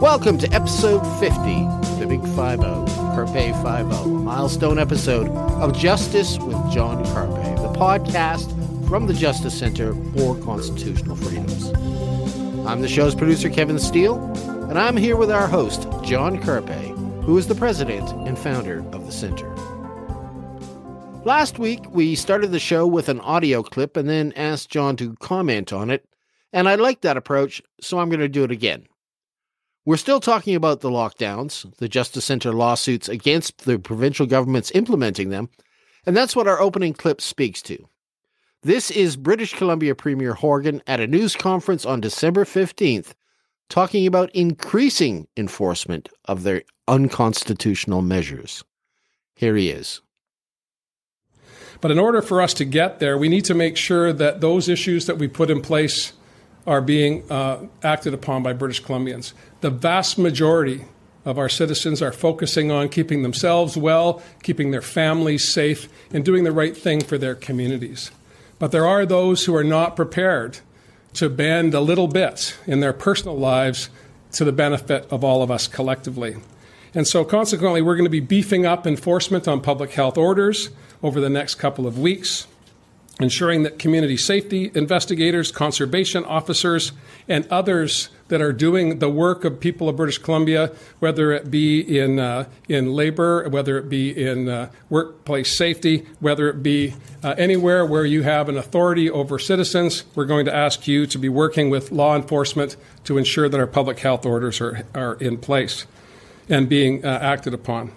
Welcome to episode 50, the Big 50, Carpe 50, a milestone episode of Justice with John Carpay, the podcast from the Justice Center for Constitutional Freedoms. I'm the show's producer, Kevin Steele, and I'm here with our host, John Carpay, who is the president and founder of the center. Last week, we started the show with an audio clip and then asked John to comment on it, and I liked that approach, so I'm going to do it again. We're still talking about the lockdowns, the Justice Center lawsuits against the provincial governments implementing them, and that's what our opening clip speaks to. This is British Columbia Premier Horgan at a news conference on December 15th talking about increasing enforcement of their unconstitutional measures. Here he is. But in order for us to get there, we need to make sure that those issues that we put in place are being uh, acted upon by British Columbians. The vast majority of our citizens are focusing on keeping themselves well, keeping their families safe, and doing the right thing for their communities. But there are those who are not prepared to bend a little bit in their personal lives to the benefit of all of us collectively. And so, consequently, we're going to be beefing up enforcement on public health orders over the next couple of weeks ensuring that community safety investigators, conservation officers, and others that are doing the work of people of British Columbia, whether it be in, uh, in labor, whether it be in uh, workplace safety, whether it be uh, anywhere where you have an authority over citizens, we're going to ask you to be working with law enforcement to ensure that our public health orders are, are in place and being uh, acted upon.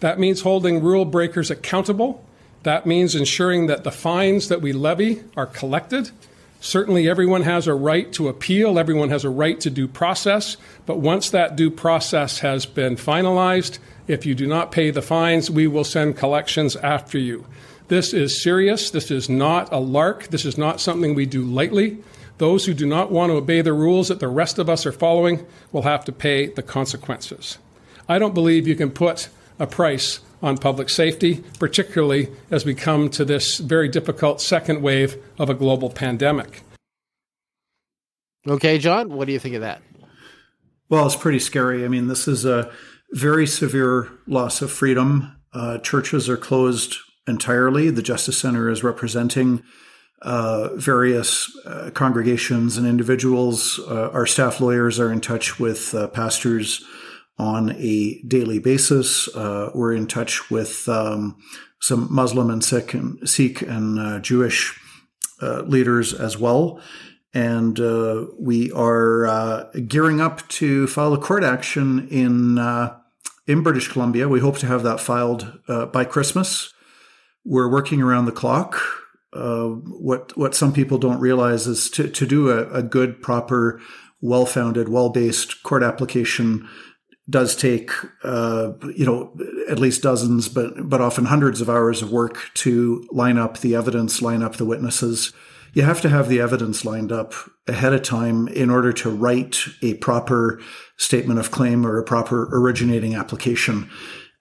That means holding rule breakers accountable that means ensuring that the fines that we levy are collected. Certainly, everyone has a right to appeal, everyone has a right to due process, but once that due process has been finalized, if you do not pay the fines, we will send collections after you. This is serious. This is not a lark. This is not something we do lightly. Those who do not want to obey the rules that the rest of us are following will have to pay the consequences. I don't believe you can put a price on public safety, particularly as we come to this very difficult second wave of a global pandemic. Okay, John, what do you think of that? Well, it's pretty scary. I mean, this is a very severe loss of freedom. Uh, churches are closed entirely. The Justice Center is representing uh, various uh, congregations and individuals. Uh, our staff lawyers are in touch with uh, pastors on a daily basis. Uh, we're in touch with um, some Muslim and Sikh and, Sikh and uh, Jewish uh, leaders as well. And uh, we are uh, gearing up to file a court action in uh, in British Columbia. We hope to have that filed by Christmas. We're working around the clock. what what some people don't realize is to to do a, a good, proper, well founded, well based court application does take, uh, you know, at least dozens, but but often hundreds of hours of work to line up the evidence, line up the witnesses. You have to have the evidence lined up ahead of time in order to write a proper statement of claim or a proper originating application.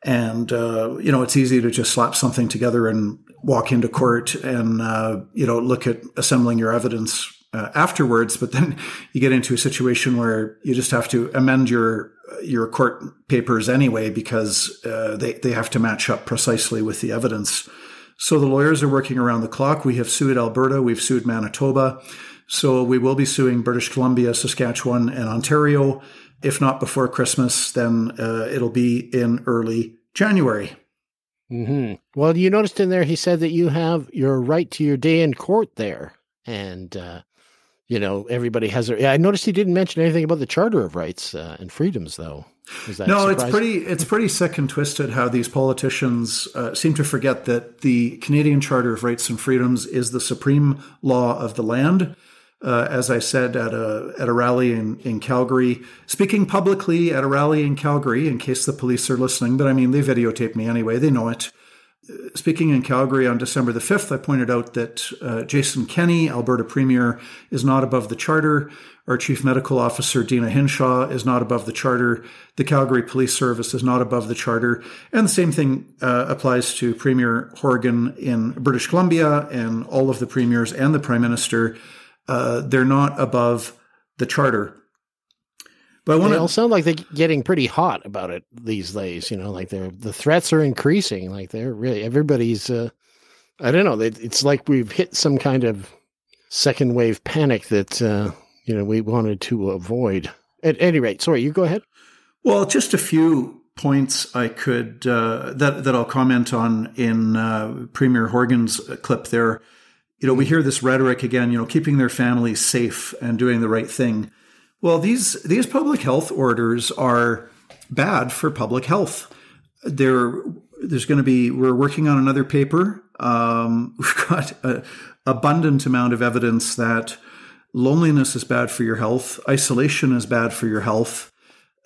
And uh, you know, it's easy to just slap something together and walk into court and uh, you know look at assembling your evidence uh, afterwards. But then you get into a situation where you just have to amend your your court papers anyway because uh, they they have to match up precisely with the evidence. So the lawyers are working around the clock. We have sued Alberta, we've sued Manitoba, so we will be suing British Columbia, Saskatchewan, and Ontario. If not before Christmas, then uh, it'll be in early January. Mm-hmm. Well, you noticed in there he said that you have your right to your day in court there, and uh, you know, everybody has their. I noticed he didn't mention anything about the Charter of Rights uh, and Freedoms, though. no, surprising? it's pretty. It's pretty sick and twisted how these politicians uh, seem to forget that the Canadian Charter of Rights and Freedoms is the supreme law of the land. Uh, as I said at a at a rally in, in Calgary, speaking publicly at a rally in Calgary, in case the police are listening, but I mean they videotape me anyway, they know it. Speaking in Calgary on December the 5th, I pointed out that uh, Jason Kenney, Alberta Premier, is not above the charter. Our Chief Medical Officer, Deena Hinshaw, is not above the charter. The Calgary Police Service is not above the charter. And the same thing uh, applies to Premier Horgan in British Columbia and all of the premiers and the Prime Minister. Uh, they're not above the charter. But I want to. all sound like they're getting pretty hot about it these days. You know, like they're the threats are increasing. Like they're really everybody's. Uh, I don't know. It's like we've hit some kind of second wave panic that uh, you know we wanted to avoid. At any rate, sorry, you go ahead. Well, just a few points I could uh, that that I'll comment on in uh, Premier Horgan's clip there. You know, we hear this rhetoric again. You know, keeping their families safe and doing the right thing. Well, these these public health orders are bad for public health. There, there's going to be. We're working on another paper. Um, we've got an abundant amount of evidence that loneliness is bad for your health. Isolation is bad for your health.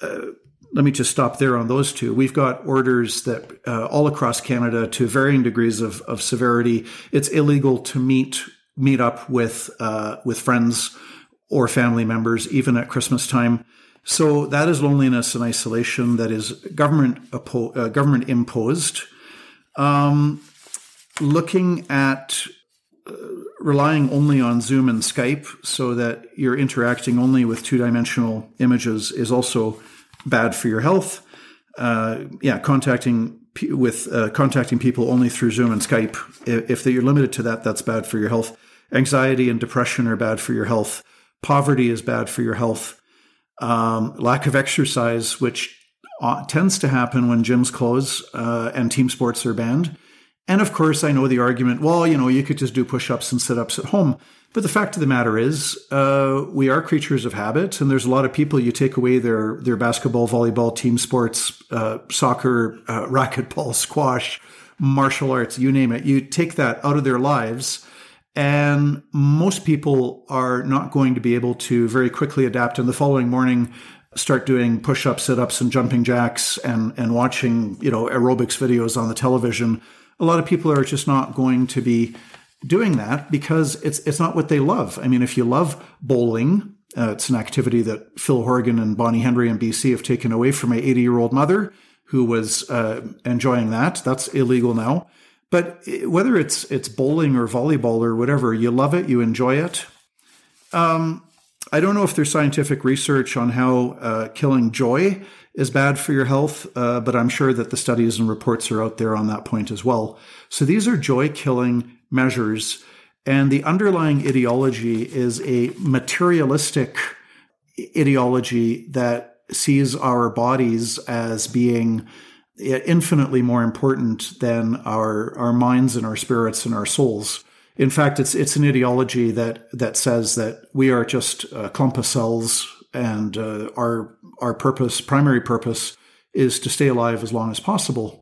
Uh, let me just stop there on those two. We've got orders that uh, all across Canada to varying degrees of, of severity. It's illegal to meet meet up with uh, with friends or family members, even at Christmas time. So that is loneliness and isolation that is government oppo- uh, government imposed. Um, looking at uh, relying only on Zoom and Skype so that you're interacting only with two dimensional images is also bad for your health. Uh, yeah, contacting p- with uh, contacting people only through Zoom and Skype. If, if you're limited to that, that's bad for your health. Anxiety and depression are bad for your health. Poverty is bad for your health. Um, lack of exercise, which uh, tends to happen when gyms close uh, and team sports are banned. And of course, I know the argument, well, you know, you could just do push ups and sit ups at home. But the fact of the matter is, uh, we are creatures of habit, and there's a lot of people you take away their their basketball, volleyball, team sports, uh, soccer, uh, racquetball, squash, martial arts, you name it. You take that out of their lives, and most people are not going to be able to very quickly adapt. And the following morning, start doing push-ups, sit-ups, and jumping jacks, and and watching you know aerobics videos on the television. A lot of people are just not going to be doing that because it's it's not what they love. I mean, if you love bowling, uh, it's an activity that Phil Horgan and Bonnie Henry in BC have taken away from my 80 year old mother who was uh, enjoying that. That's illegal now. But whether it's it's bowling or volleyball or whatever, you love it, you enjoy it. Um, I don't know if there's scientific research on how uh, killing joy is bad for your health, uh, but I'm sure that the studies and reports are out there on that point as well. So these are joy killing measures, and the underlying ideology is a materialistic ideology that sees our bodies as being infinitely more important than our our minds and our spirits and our souls. In fact, it's it's an ideology that that says that we are just a clump of cells, and uh, our our purpose, primary purpose, is to stay alive as long as possible.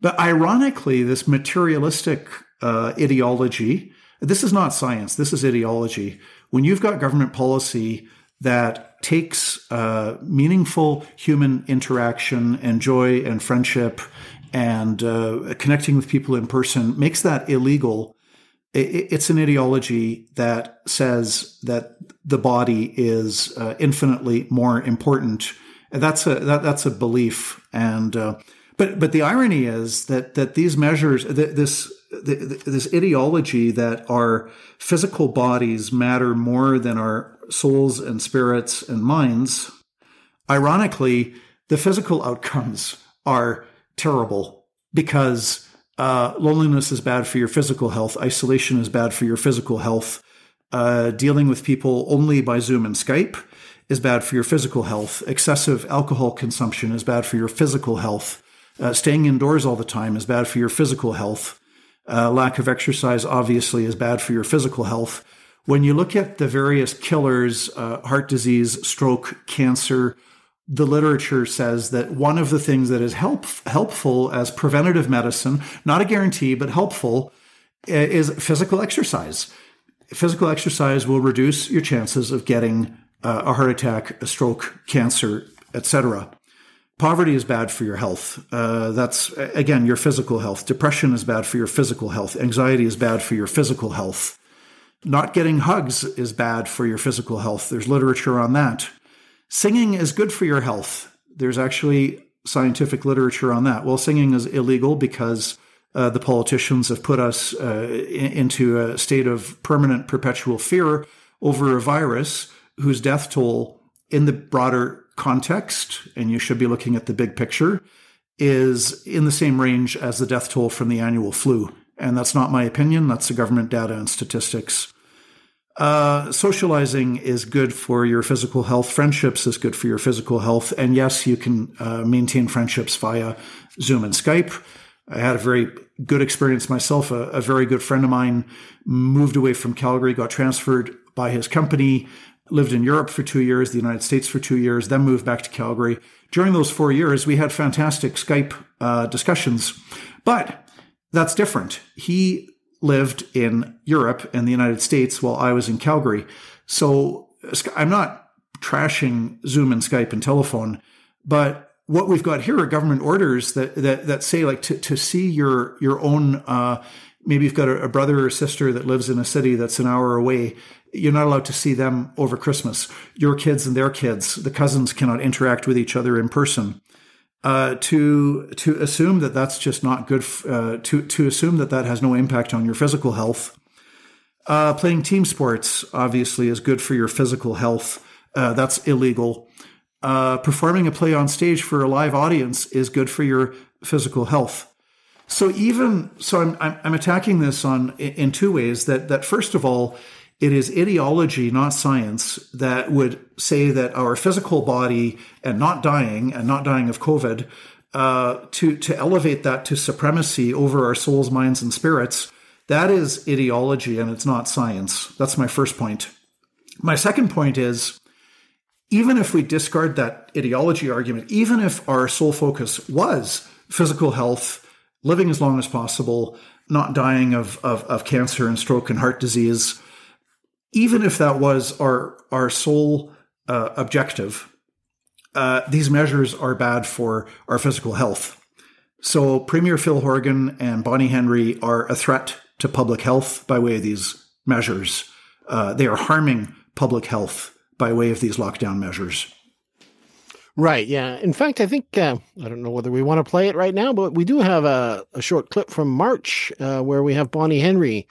But ironically, this materialistic uh, ideology, this is not science. This is ideology. When you've got government policy that takes uh, meaningful human interaction and joy and friendship and uh, connecting with people in person makes that illegal. It's an ideology that says that the body is uh, infinitely more important. That's a that, that's a belief, and uh, but but the irony is that that these measures, this this ideology that our physical bodies matter more than our souls and spirits and minds, ironically, the physical outcomes are terrible because uh, loneliness is bad for your physical health, isolation is bad for your physical health, uh, dealing with people only by Zoom and Skype is bad for your physical health, excessive alcohol consumption is bad for your physical health, uh, staying indoors all the time is bad for your physical health. Uh, lack of exercise obviously is bad for your physical health. When you look at the various killers, uh, heart disease, stroke, cancer, the literature says that one of the things that is help, helpful as preventative medicine, not a guarantee, but helpful, is physical exercise. Physical exercise will reduce your chances of getting uh, a heart attack, a stroke, cancer, etc. Poverty is bad for your health. Uh, that's, again, your physical health. Depression is bad for your physical health. Anxiety is bad for your physical health. Not getting hugs is bad for your physical health. There's literature on that. Singing is good for your health. There's actually scientific literature on that. Well, singing is illegal because uh, the politicians have put us uh, into a state of permanent, perpetual fear over a virus whose death toll in the broader context, and you should be looking at the big picture, is in the same range as the death toll from the annual flu. And that's not my opinion, that's the government data and statistics. Uh, socializing is good for your physical health. Friendships is good for your physical health. And yes, you can uh, maintain friendships via Zoom and Skype. I had a very good experience myself. A, a, very good friend of mine moved away from Calgary, got transferred by his company lived in Europe for two years, the United States for two years, then moved back to Calgary. During those four years, we had fantastic Skype uh, discussions, but that's different. He lived in Europe and the United States while I was in Calgary. So I'm not trashing Zoom and Skype and telephone, but what we've got here are government orders that that, that say like to, to see your your own uh, maybe you've got a, a brother or sister that lives in a city that's an hour away you're not allowed to see them over Christmas. Your kids and their kids, the cousins cannot interact with each other in person. Uh, to to assume that that's just not good. Uh, to to assume that that has no impact on your physical health. Uh, playing team sports obviously is good for your physical health. Uh, that's illegal. Uh, performing a play on stage for a live audience is good for your physical health. So even so, I'm I'm attacking this on in two ways. That that first of all it is ideology, not science, that would say that our physical body and not dying and not dying of COVID, uh, to to elevate that to supremacy over our souls, minds, and spirits. That is ideology, and it's not science. That's my first point. My second point is even if we discard that ideology argument, even if our sole focus was physical health, living as long as possible, not dying of, of, of cancer and stroke and heart disease, even if that was our our sole uh, objective, uh, these measures are bad for our physical health. So Premier Phil Horgan and Bonnie Henry are a threat to public health by way of these measures. Uh, they are harming public health by way of these lockdown measures. Right. Yeah. In fact, I think uh, I don't know whether we want to play it right now, but we do have a, a short clip from March uh, where we have Bonnie Henry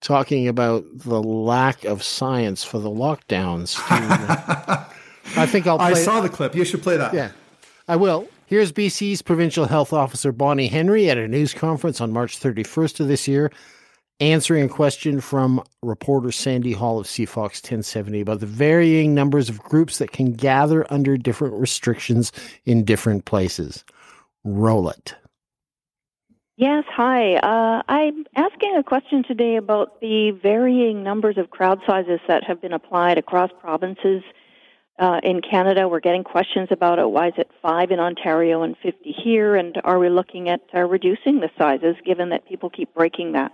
talking about the lack of science for the lockdowns. I think I'll. I saw it. the clip. You should play that. Yeah, I will. Here's BC's Provincial Health Officer Bonnie Henry at a news conference on March 31st of this year, answering a question from reporter Sandy Hall of CFAX 1070 about the varying numbers of groups that can gather under different restrictions in different places. Roll it. Yes, hi. Uh, I'm asking a question today about the varying numbers of crowd sizes that have been applied across provinces uh, in Canada. We're getting questions about it. Why is it five in Ontario and 50 here? And are we looking at uh, reducing the sizes given that people keep breaking that?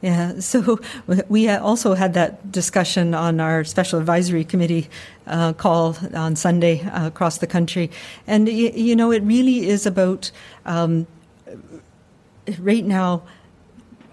Yeah, so we also had that discussion on our special advisory committee uh, call on Sunday uh, across the country. And, you know, it really is about um, right now,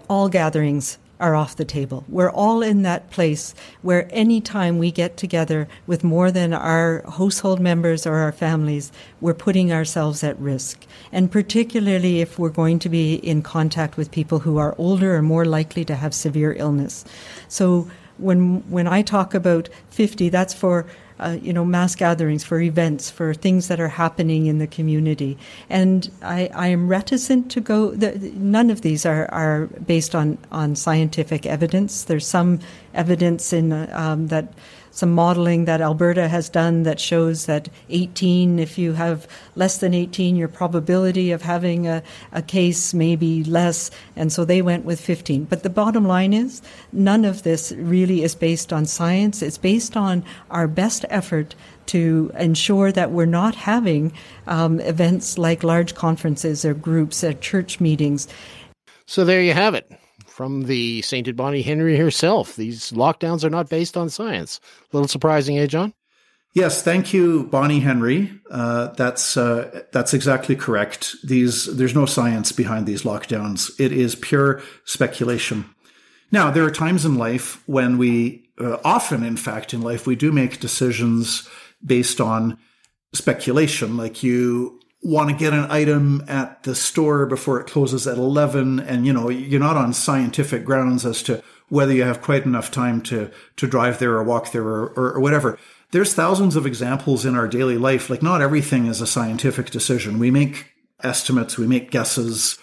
all gatherings are off the table. We're all in that place where anytime we get together with more than our household members or our families, we're putting ourselves at risk. And particularly if we're going to be in contact with people who are older or more likely to have severe illness. So when when I talk about 50, that's for uh, you know, mass gatherings, for events, for things that are happening in the community. And I, I am reticent to go. The, none of these are, are based on, on scientific evidence. There's some evidence in um, that some modeling that Alberta has done that shows that 18, if you have less than 18, your probability of having a, a case may be less. And so they went with 15. But the bottom line is none of this really is based on science. It's based on our best effort to ensure that we're not having um, events like large conferences or groups or church meetings. So there you have it from the sainted Bonnie Henry herself. These lockdowns are not based on science. A little surprising, eh, John? Yes, thank you, Bonnie Henry. Uh, that's uh, that's exactly correct. These there's no science behind these lockdowns. It is pure speculation. Now there are times in life when we, uh, often in fact in life, we do make decisions based on speculation. Like you want to get an item at the store before it closes at eleven, and you know you're not on scientific grounds as to whether you have quite enough time to to drive there or walk there or, or, or whatever there's thousands of examples in our daily life. Like not everything is a scientific decision. We make estimates, we make guesses,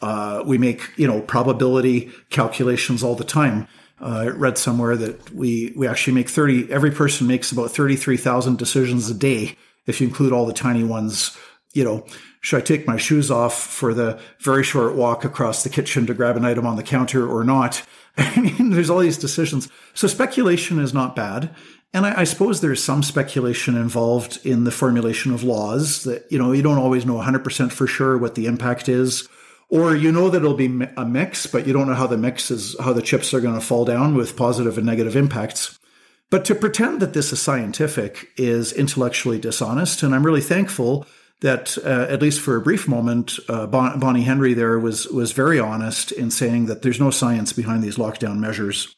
uh, we make you know probability calculations all the time. Uh, I read somewhere that we we actually make thirty. Every person makes about thirty three thousand decisions a day if you include all the tiny ones. You know, should I take my shoes off for the very short walk across the kitchen to grab an item on the counter or not? I mean, there's all these decisions. So speculation is not bad. And I, I, suppose there's some speculation involved in the formulation of laws that, you know, you don't always know 100% for sure what the impact is. Or you know that it'll be a mix, but you don't know how the mix is, how the chips are going to fall down with positive and negative impacts. But to pretend that this is scientific is intellectually dishonest. And I'm really thankful that, uh, at least for a brief moment, uh, bon- Bonnie Henry there was, was very honest in saying that there's no science behind these lockdown measures.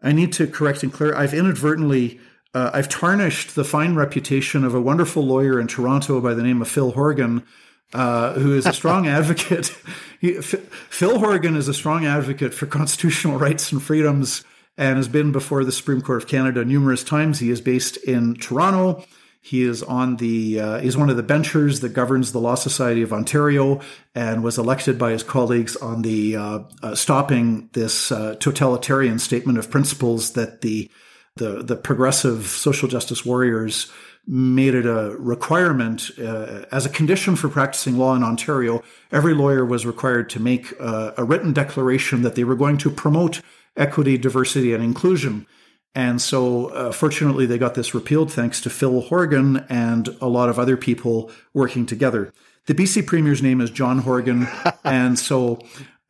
I need to correct and clear. I've inadvertently uh, I've tarnished the fine reputation of a wonderful lawyer in Toronto by the name of Phil Horgan, uh, who is a strong advocate. He, Phil Horgan is a strong advocate for constitutional rights and freedoms and has been before the Supreme Court of Canada numerous times. He is based in Toronto. He is on the uh, he's one of the benchers that governs the Law Society of Ontario and was elected by his colleagues on the uh, uh, stopping this uh, totalitarian statement of principles that the the the progressive social justice warriors made it a requirement uh, as a condition for practicing law in Ontario. Every lawyer was required to make uh, a written declaration that they were going to promote equity, diversity, and inclusion. And so, uh, fortunately, they got this repealed thanks to Phil Horgan and a lot of other people working together. The BC Premier's name is John Horgan. and so,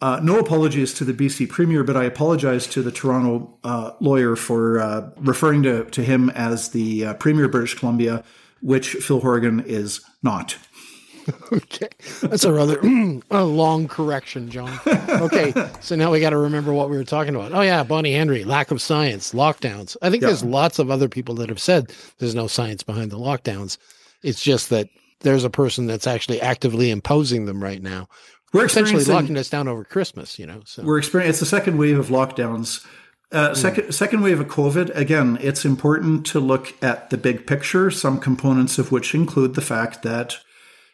uh, no apologies to the BC Premier, but I apologize to the Toronto uh, lawyer for uh, referring to, to him as the uh, Premier of British Columbia, which Phil Horgan is not. okay. That's a rather a long correction, John. Okay. so now we got to remember what we were talking about. Oh, yeah. Bonnie Henry, lack of science, lockdowns. I think yeah. there's lots of other people that have said there's no science behind the lockdowns. It's just that there's a person that's actually actively imposing them right now. We're essentially locking us down over Christmas, you know. So we're experiencing it's the second wave of lockdowns. Uh, second, mm. second wave of COVID. Again, it's important to look at the big picture. Some components of which include the fact that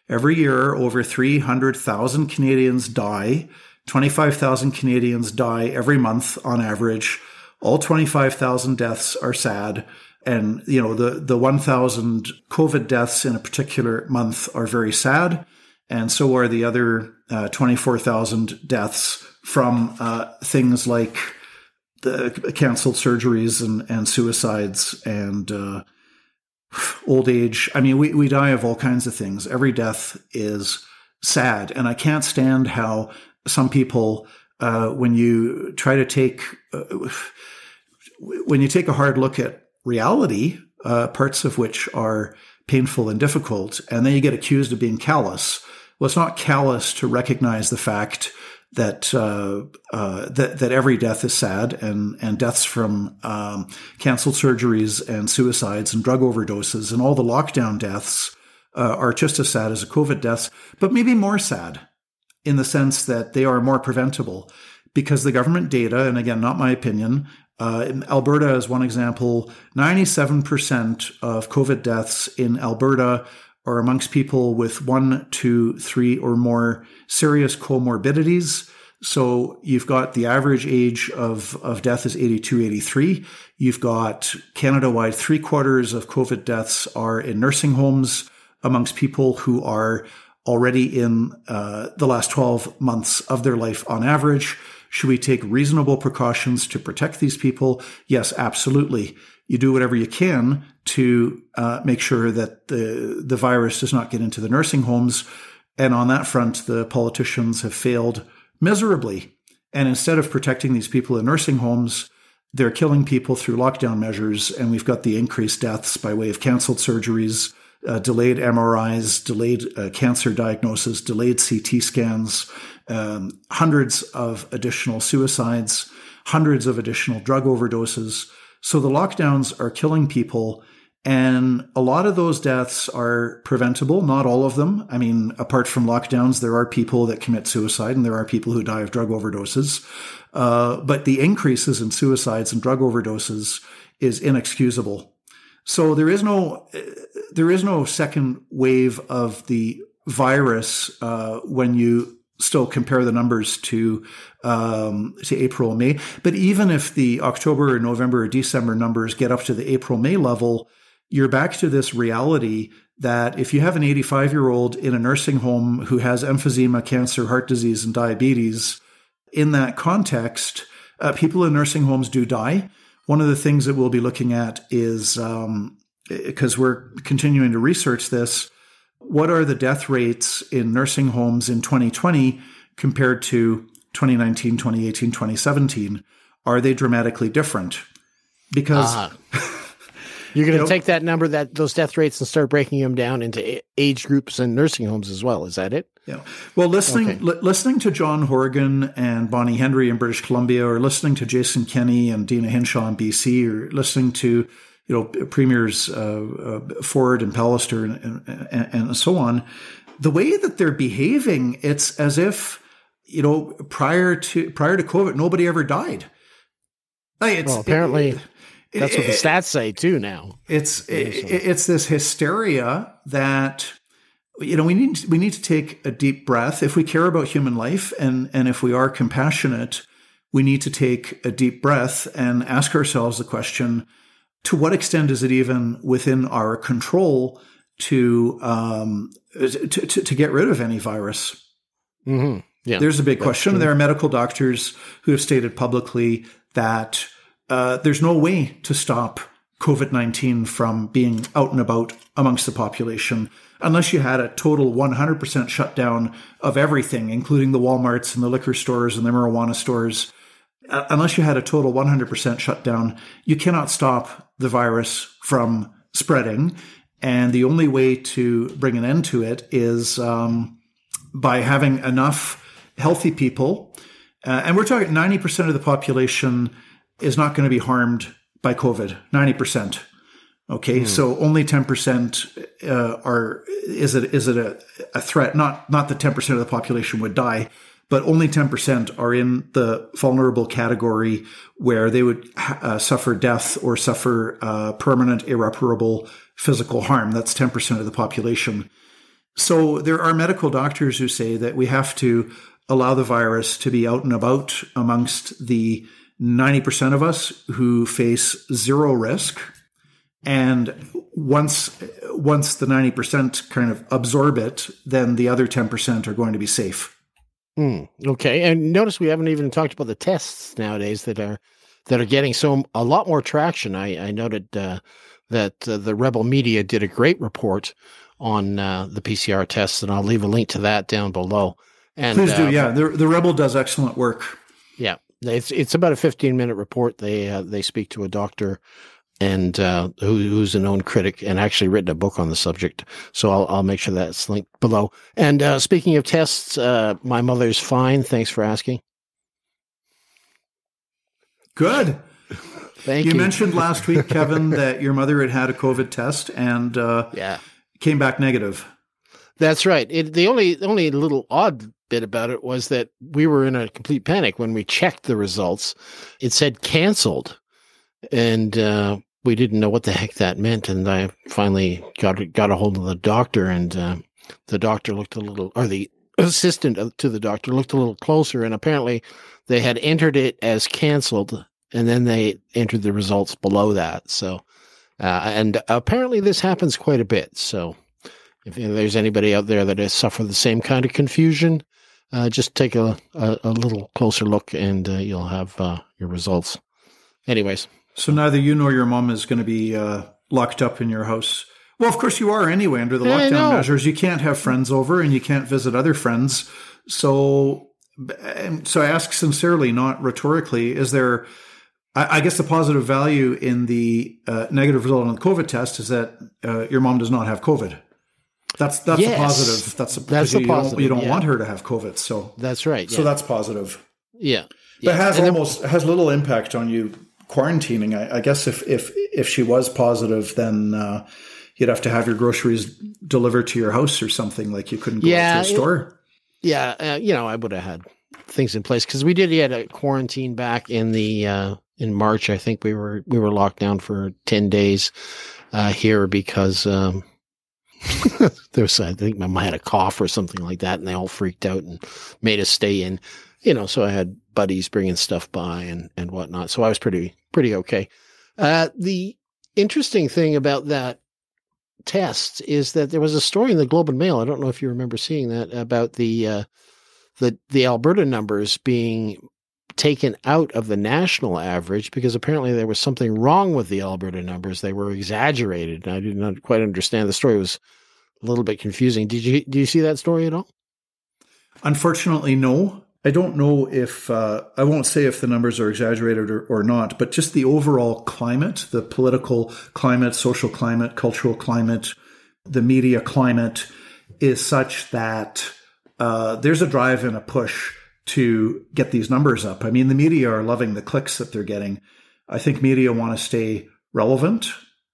Every year, over 300,000 Canadians die. 25,000 Canadians die every month on average. All 25,000 deaths are sad. And, you know, the, the 1,000 COVID deaths in a particular month are very sad. And so are the other uh, 24,000 deaths from uh, things like the canceled surgeries and, and suicides and uh, old age. I mean, we, we die of all kinds of things. Every death is sad. And I can't stand how some people, uh, when you try to take, uh, when you take a hard look at reality, uh, parts of which are painful and difficult, and then you get accused of being callous. Well, it's not callous to recognize the fact that uh, uh, that that every death is sad, and and deaths from um, canceled surgeries and suicides and drug overdoses and all the lockdown deaths uh, are just as sad as the COVID deaths, but maybe more sad in the sense that they are more preventable because the government data, and again, not my opinion. Uh, Alberta is one example. 97% of COVID deaths in Alberta are amongst people with one, two, three, or more serious comorbidities. So you've got the average age of, of death is 82, 83. You've got Canada wide three quarters of COVID deaths are in nursing homes amongst people who are already in uh, the last 12 months of their life on average. Should we take reasonable precautions to protect these people? Yes, absolutely you do whatever you can to uh, make sure that the the virus does not get into the nursing homes. And on that front, the politicians have failed miserably. And instead of protecting these people in nursing homes, they're killing people through lockdown measures, and we've got the increased deaths by way of canceled surgeries, uh, delayed MRIs, delayed uh, cancer diagnosis, delayed CT scans, um, hundreds of additional suicides, hundreds of additional drug overdoses. So the lockdowns are killing people. And a lot of those deaths are preventable, not all of them. I mean, apart from lockdowns, there are people that commit suicide and there are people who die of drug overdoses. Uh, but the increases in suicides and drug overdoses is inexcusable. So there is no, there is no second wave of the virus uh, when you still compare the numbers to um, to April May. But even if the October, or November, or December numbers get up to the April May level, you're back to this reality that if you have an 85 year old in a nursing home who has emphysema, cancer, heart disease, and diabetes, in that context, uh, people in nursing homes do die. One of the things that we'll be looking at is because um, we're continuing to research this, what are the death rates in nursing homes in 2020 compared to 2019, 2018, 2017? Are they dramatically different? Because uh, you're going to you know, take that number, that those death rates, and start breaking them down into age groups and nursing homes as well. Is that it? Yeah. Well, listening okay. li- listening to John Horgan and Bonnie Henry in British Columbia, or listening to Jason Kenney and Deena Hinshaw in BC, or listening to you know, premiers uh, uh, Ford and Pallister and, and, and so on, the way that they're behaving, it's as if you know prior to prior to COVID, nobody ever died. Like well, apparently. It, it, that's what the stats say too. Now it's it's this hysteria that you know we need we need to take a deep breath if we care about human life and and if we are compassionate we need to take a deep breath and ask ourselves the question to what extent is it even within our control to um, to, to, to, get rid of any virus? Mm-hmm. Yeah, there's a big question. There are medical doctors who have stated publicly that uh, there's no way to stop COVID 19 from being out and about amongst the population unless you had a total 100% shutdown of everything, including the Walmarts and the liquor stores and the marijuana stores. Uh, unless you had a total 100% shutdown, you cannot stop the virus from spreading. And the only way to bring an end to it is um, by having enough healthy people. Uh, and we're talking 90% of the population is not going to be harmed by COVID, 90%. Okay, mm. so only ten percent uh, are is it is it a, a threat? Not not the ten percent of the population would die, but only 10% are in the vulnerable category where they would uh, suffer death or suffer uh, permanent, irreparable physical harm. That's 10% of the population. So there are medical doctors who say that we have to allow the virus to be out and about amongst the 90% of us who face zero risk. And once, once the 90% kind of absorb it, then the other 10% are going to be safe. Mm, okay, and notice we haven't even talked about the tests nowadays that are that are getting so a lot more traction. I, I noted uh, that uh, the Rebel Media did a great report on uh, the PCR tests, and I'll leave a link to that down below. And please do, uh, yeah. The the Rebel does excellent work. Yeah, it's it's about a fifteen minute report. They uh, they speak to a doctor and uh, who, who's a known critic and actually written a book on the subject. So I'll, I'll make sure that's linked below. And uh, speaking of tests, uh, my mother's fine. Thanks for asking. Good. Thank you. You mentioned last week, Kevin, that your mother had had a COVID test and uh, yeah, came back negative. That's right. It, the only only little odd bit about it was that we were in a complete panic when we checked the results. It said canceled and uh, we didn't know what the heck that meant. And I finally got got a hold of the doctor, and uh, the doctor looked a little, or the assistant to the doctor looked a little closer, and apparently they had entered it as canceled, and then they entered the results below that. So, uh, and apparently this happens quite a bit. So, if there's anybody out there that has suffered the same kind of confusion, uh, just take a, a, a, little closer look, and uh, you'll have uh, your results. Anyways, so neither you nor your mom is going to be uh, locked up in your house. Well, of course you are anyway under the lockdown measures. You can't have friends over and you can't visit other friends. So, so I ask sincerely, not rhetorically, is there I, I guess the positive value in the uh, negative result on the COVID test is that uh, your mom does not have COVID. That's that's Yes. a positive. That's a That's because a you positive, Don't, you don't yeah. want her to have COVID, so That's right. so that's positive. yeah. But yeah. it has And then- almost has little impact on you quarantining. I, I guess if if if she was positive, then uh, you'd have to have your groceries delivered to your house or something. Like you couldn't go Yeah, to a it- store. yeah, uh, you know, I would have had things in place because we did get a quarantine back in the uh, in March. I think we were we were locked down for ten days uh, here because um, there was I think my mom had a cough or something like that, and they all freaked out and made us stay in. You know, so I had buddies bringing stuff by and and whatnot. So I was pretty pretty okay. Uh, the interesting thing about that test is that there was a story in the Globe and Mail. I don't know if you remember seeing that about the uh, the the Alberta numbers being taken out of the national average because apparently there was something wrong with the Alberta numbers. They were exaggerated. I did not quite understand. The story was a little bit confusing. Did you do you see that story at all? Unfortunately, no. I don't know if uh, I won't say if the numbers are exaggerated or, or not, but just the overall climate, the political climate, social climate, cultural climate, the media climate is such that uh, there's a drive and a push to get these numbers up. I mean, the media are loving the clicks that they're getting. I think media want to stay relevant,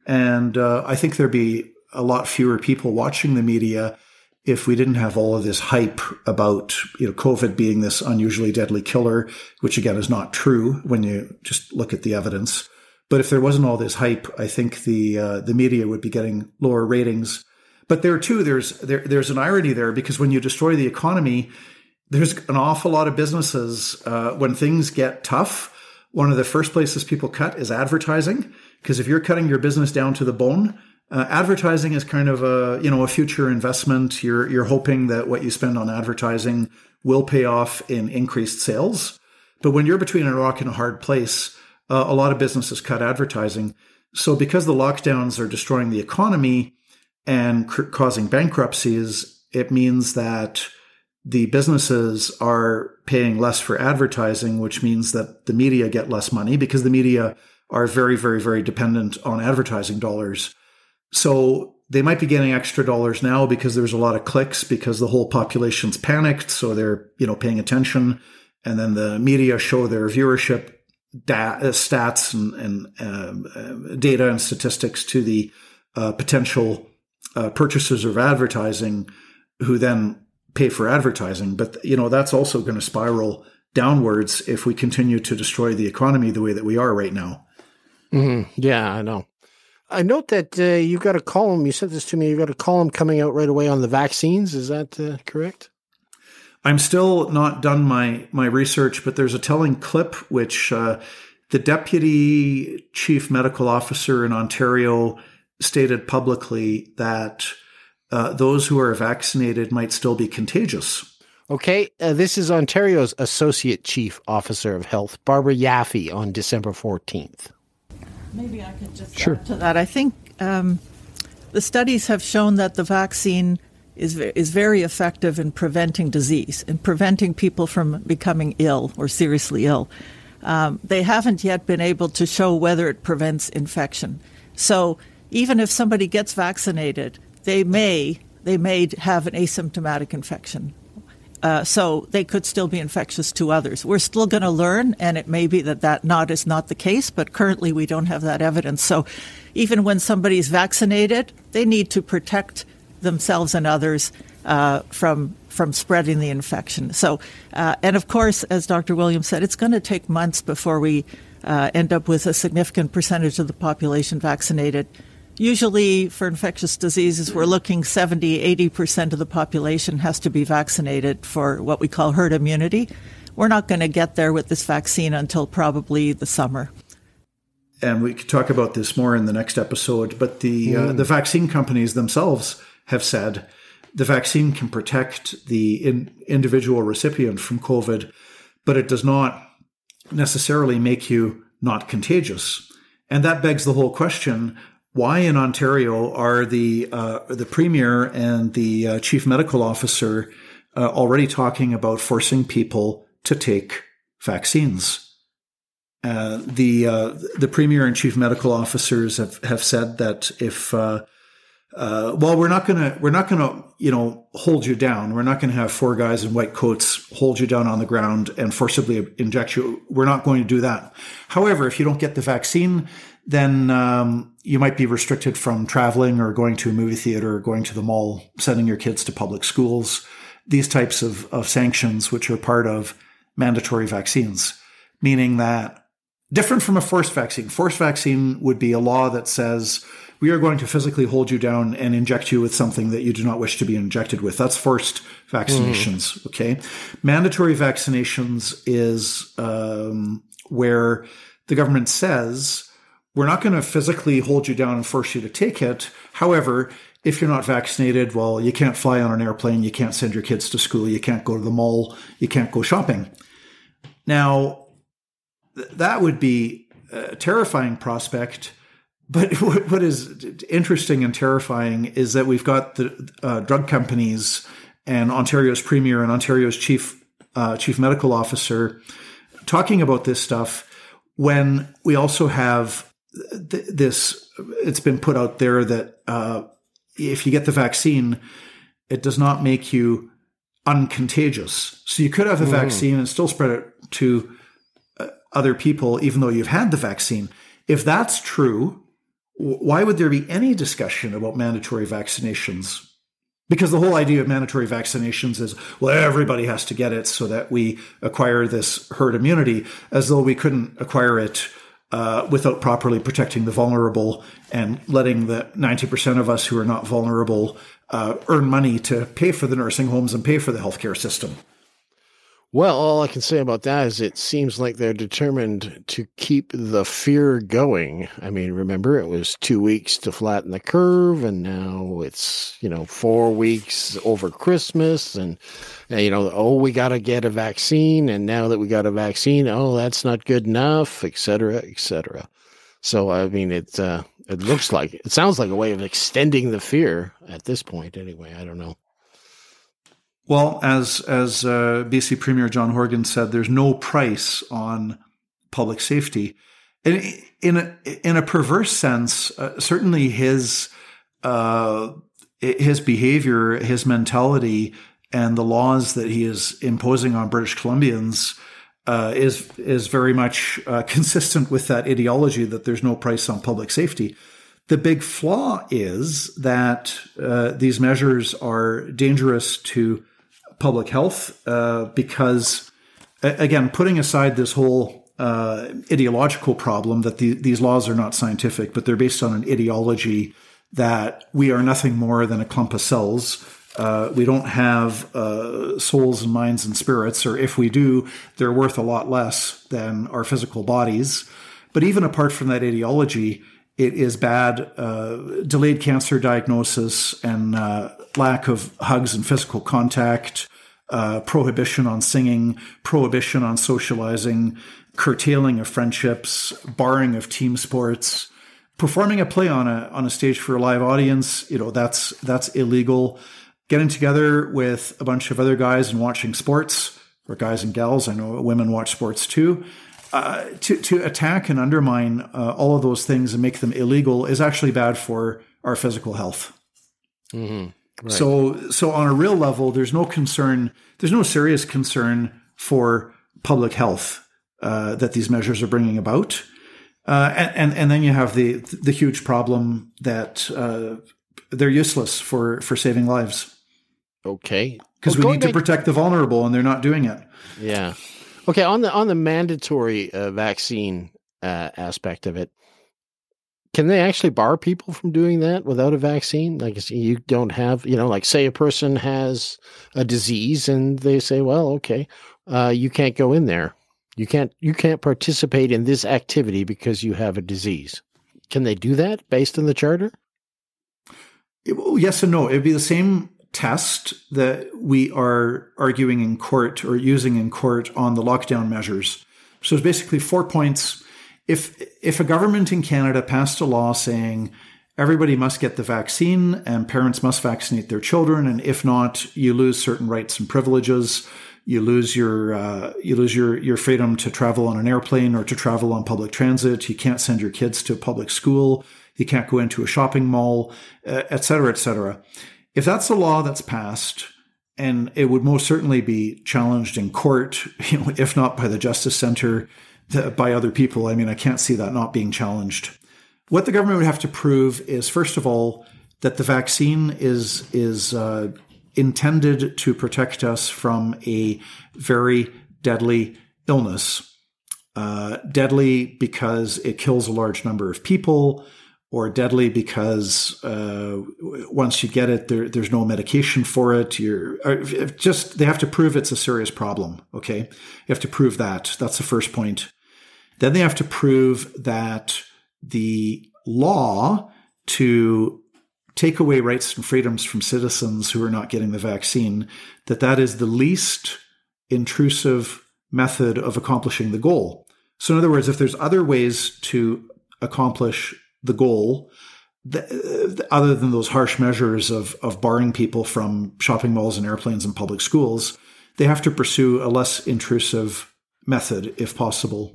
and uh, I think there'd be a lot fewer people watching the media if we didn't have all of this hype about you know COVID being this unusually deadly killer, which again is not true when you just look at the evidence. But if there wasn't all this hype, I think the uh, the media would be getting lower ratings. But there too, there's there, there's an irony there because when you destroy the economy, there's an awful lot of businesses uh, when things get tough. One of the first places people cut is advertising because if you're cutting your business down to the bone, uh, advertising is kind of a you know a future investment. You're you're hoping that what you spend on advertising will pay off in increased sales. But when you're between a rock and a hard place, uh, a lot of businesses cut advertising. So because the lockdowns are destroying the economy and causing bankruptcies, it means that the businesses are paying less for advertising, which means that the media get less money because the media are very, very, very dependent on advertising dollars. So they might be getting extra dollars now because there's a lot of clicks because the whole population's panicked. So they're, you know, paying attention. And then the media show their viewership da- uh, stats and, and um, uh, data and statistics to the uh, potential uh, purchasers of advertising who then pay for advertising. But, you know, that's also going to spiral downwards if we continue to destroy the economy the way that we are right now. Mm-hmm. Yeah, I know. I note that uh, you've got a column. You sent this to me. You've got a column coming out right away on the vaccines. Is that uh, correct? I'm still not done my my research, but there's a telling clip which uh, the deputy chief medical officer in Ontario stated publicly that uh, those who are vaccinated might still be contagious. Okay, uh, this is Ontario's Associate Chief Officer of Health, Barbara Yaffe, on December 14th. Maybe I could just Sure. add to that. I think um, the studies have shown that the vaccine is is very effective in preventing disease and preventing people from becoming ill or seriously ill. Um, they haven't yet been able to show whether it prevents infection. So even if somebody gets vaccinated, they may they may have an asymptomatic infection. Uh, so they could still be infectious to others. We're still going to learn, and it may be that that not is not the case, but currently we don't have that evidence. So even when somebody's vaccinated, they need to protect themselves and others uh, from from spreading the infection. So, uh, and of course, as Dr. Williams said, it's going to take months before we uh, end up with a significant percentage of the population vaccinated. Usually, for infectious diseases, we're looking 70, 80% of the population has to be vaccinated for what we call herd immunity. We're not going to get there with this vaccine until probably the summer. and we could talk about this more in the next episode. But the uh, the vaccine companies themselves have said the vaccine can protect the in, individual recipient from COVID, but it does not necessarily make you not contagious. And that begs the whole question: Why in Ontario are the uh, the premier and the uh, chief medical officer uh, already talking about forcing people to take vaccines? Uh, the uh, the premier and chief medical officers have, have said that if uh, well we're not gonna we're not gonna you know hold you down we're not gonna have four guys in white coats hold you down on the ground and forcibly inject you we're not going to do that. However, if you don't get the vaccine, then um, you might be restricted from traveling or going to a movie theater or going to the mall, sending your kids to public schools. These types of, of sanctions, which are part of mandatory vaccines, meaning that different from a forced vaccine. Forced vaccine would be a law that says we are going to physically hold you down and inject you with something that you do not wish to be injected with. That's forced vaccinations. Mm. Okay. Mandatory vaccinations is um, where the government says we're not going to physically hold you down and force you to take it. However, if you're not vaccinated, well, you can't fly on an airplane, you can't send your kids to school, you can't go to the mall, you can't go shopping. Now, that would be a terrifying prospect. But what is interesting and terrifying is that we've got the uh, drug companies and Ontario's premier and Ontario's chief uh, chief medical officer talking about this stuff when we also have th- this. It's been put out there that uh, if you get the vaccine, it does not make you uncontagious. So you could have a mm. vaccine and still spread it to other people, even though you've had the vaccine. If that's true, why would there be any discussion about mandatory vaccinations? Because the whole idea of mandatory vaccinations is, well, everybody has to get it so that we acquire this herd immunity, as though we couldn't acquire it uh, without properly protecting the vulnerable and letting the 90% of us who are not vulnerable uh, earn money to pay for the nursing homes and pay for the healthcare system. Well, all I can say about that is it seems like they're determined to keep the fear going. I mean, remember it was two weeks to flatten the curve, and now it's you know four weeks over Christmas, and, and you know oh we got to get a vaccine, and now that we got a vaccine, oh that's not good enough, et cetera, et cetera. So I mean, it uh, it looks like it sounds like a way of extending the fear at this point. Anyway, I don't know. Well, as as uh, BC Premier John Horgan said, there's no price on public safety. In in a, in a perverse sense, uh, certainly his uh, his behavior, his mentality, and the laws that he is imposing on British Columbians uh, is is very much uh, consistent with that ideology that there's no price on public safety. The big flaw is that uh, these measures are dangerous to public health uh, because, again, putting aside this whole uh, ideological problem that the, these laws are not scientific, but they're based on an ideology that we are nothing more than a clump of cells. Uh, we don't have uh, souls and minds and spirits, or if we do, they're worth a lot less than our physical bodies. But even apart from that ideology, it is bad. Uh, delayed cancer diagnosis and uh, lack of hugs and physical contact, uh, prohibition on singing, prohibition on socializing, curtailing of friendships, barring of team sports, performing a play on a on a stage for a live audience. You know that's that's illegal. Getting together with a bunch of other guys and watching sports, or guys and gals. I know women watch sports too. Uh, to to attack and undermine uh, all of those things and make them illegal is actually bad for our physical health. Mm-hmm. Right. So, so on a real level, there's no concern. There's no serious concern for public health uh, that these measures are bringing about, uh, and, and, and then you have the the huge problem that uh, they're useless for for saving lives. Okay, because well, we need back- to protect the vulnerable, and they're not doing it. Yeah. Okay. On the on the mandatory uh, vaccine uh, aspect of it, can they actually bar people from doing that without a vaccine? Like you don't have, you know, like say a person has a disease and they say, well, okay, uh, you can't go in there. You can't you can't participate in this activity because you have a disease. Can they do that based on the charter? Yes and no. It'd be the same test that we are arguing in court or using in court on the lockdown measures. So it's basically four points if if a government in Canada passed a law saying everybody must get the vaccine and parents must vaccinate their children, and if not, you lose certain rights and privileges, You lose your uh, you lose your your freedom to travel on an airplane or to travel on public transit. You can't send your kids to public school. You can't go into a shopping mall, uh, et cetera, et cetera. If that's a law that's passed, and it would most certainly be challenged in court, you know, if not by the Justice Center, by other people. I mean, I can't see that not being challenged. What the government would have to prove is, first of all, that the vaccine is is uh, intended to protect us from a very deadly illness. Uh, deadly because it kills a large number of people, or deadly because uh, once you get it, there, there's no medication for it. You're uh, just they have to prove it's a serious problem. Okay, you have to prove that. That's the first point. Then they have to prove that the law to take away rights and freedoms from citizens who are not getting the vaccine, that that is the least intrusive method of accomplishing the goal. So, in other words, if there's other ways to accomplish the goal, other than those harsh measures of, of barring people from shopping malls and airplanes and public schools, they have to pursue a less intrusive method if possible.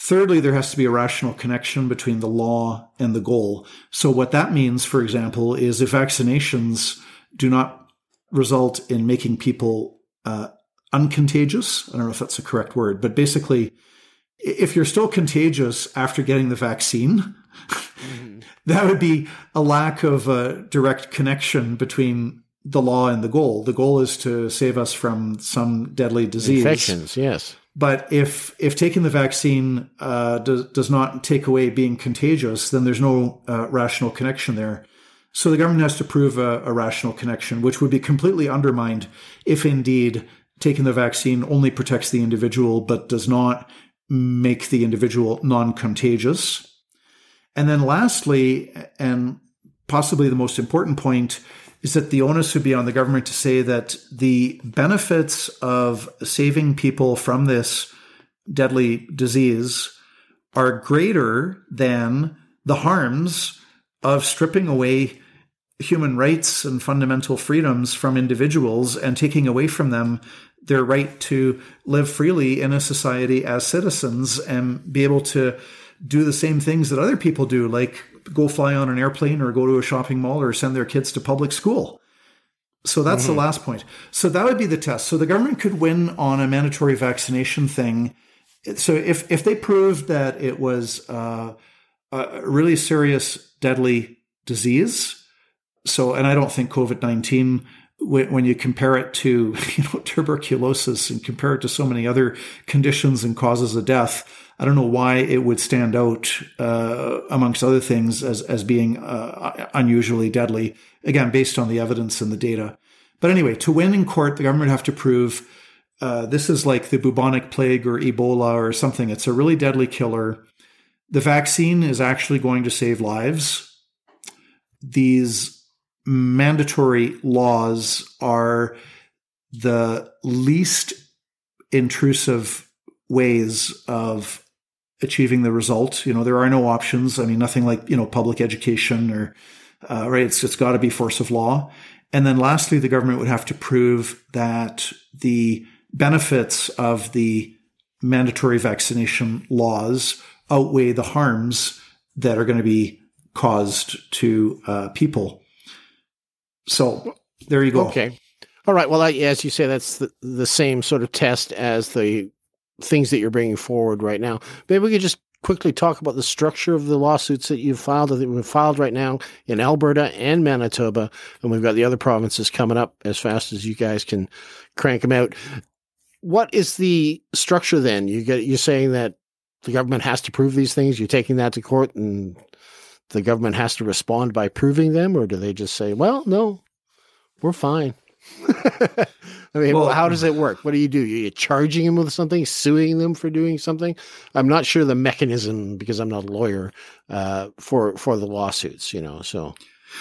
Thirdly, there has to be a rational connection between the law and the goal. So, what that means, for example, is if vaccinations do not result in making people uh, uncontagious, I don't know if that's the correct word, but basically, if you're still contagious after getting the vaccine, mm-hmm. that would be a lack of a direct connection between the law and the goal. The goal is to save us from some deadly disease. Infections, yes. But if if taking the vaccine uh, does does not take away being contagious, then there's no uh, rational connection there. So the government has to prove a, a, rational connection, which would be completely undermined if indeed taking the vaccine only protects the individual but does not make the individual non-contagious. And then lastly, and possibly the most important point, is that the onus would be on the government to say that the benefits of saving people from this deadly disease are greater than the harms of stripping away human rights and fundamental freedoms from individuals and taking away from them their right to live freely in a society as citizens and be able to do the same things that other people do, like go fly on an airplane or go to a shopping mall or send their kids to public school. So that's mm-hmm. the last point. So that would be the test. So the government could win on a mandatory vaccination thing. So if if they proved that it was uh, a really serious, deadly disease, so and I don't think COVID nineteen when you compare it to you know tuberculosis and compare it to so many other conditions and causes of death, I don't know why it would stand out uh, amongst other things as as being uh, unusually deadly. Again, based on the evidence and the data. But anyway, to win in court, the government would have to prove uh, this is like the bubonic plague or Ebola or something. It's a really deadly killer. The vaccine is actually going to save lives. These mandatory laws are the least intrusive ways of achieving the result. You know, there are no options. I mean, nothing like, you know, public education or, uh, right. It's, it's got to be force of law. And then lastly, the government would have to prove that the benefits of the mandatory vaccination laws outweigh the harms that are going to be caused to uh, people. So there you go. Okay. All right. Well, as you say, that's the, the same sort of test as the things that you're bringing forward right now. Maybe we could just quickly talk about the structure of the lawsuits that you've filed that we've filed right now in Alberta and Manitoba, and we've got the other provinces coming up as fast as you guys can crank them out. What is the structure then? You get you're saying that the government has to prove these things. You're taking that to court, and the government has to respond by proving them, or do they just say, "Well, no, we're fine"? I mean, well, how does it work? What do you do? Are You're charging them with something, suing them for doing something. I'm not sure the mechanism because I'm not a lawyer uh, for for the lawsuits. You know, so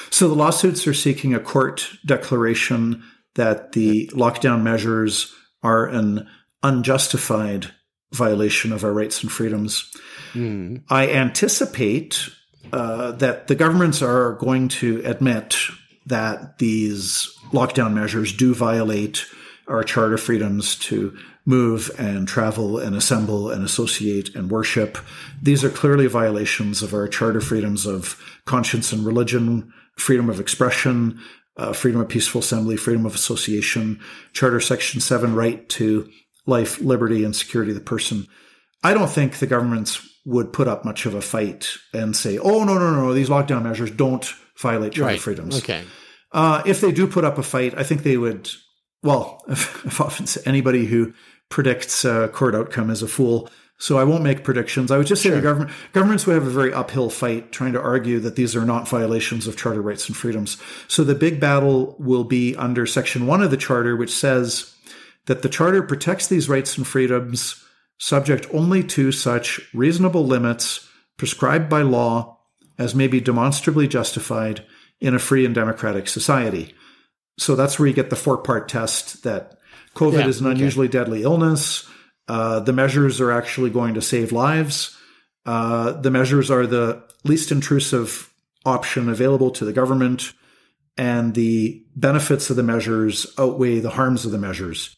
so the lawsuits are seeking a court declaration that the lockdown measures are an unjustified violation of our rights and freedoms. Mm. I anticipate uh, that the governments are going to admit that these lockdown measures do violate our charter freedoms to move and travel and assemble and associate and worship. These are clearly violations of our charter freedoms of conscience and religion, freedom of expression, uh, freedom of peaceful assembly, freedom of association, Charter Section 7, right to life, liberty, and security of the person. I don't think the governments would put up much of a fight and say, oh, no, no, no, these lockdown measures don't violate charter Right. freedoms. Okay. Uh, if they do put up a fight, I think they would. Well, I've often said anybody who predicts uh, court outcome is a fool. So I won't make predictions. I would just say the government governments would have a very uphill fight trying to argue that these are not violations of charter rights and freedoms. So the big battle will be under section one of the charter, which says that the charter protects these rights and freedoms subject only to such reasonable limits prescribed by law as may be demonstrably justified in a free and democratic society. So that's where you get the four part test that COVID Yeah, is an okay. unusually deadly illness. Uh, the measures are actually going to save lives. Uh, the measures are the least intrusive option available to the government, and the benefits of the measures outweigh the harms of the measures.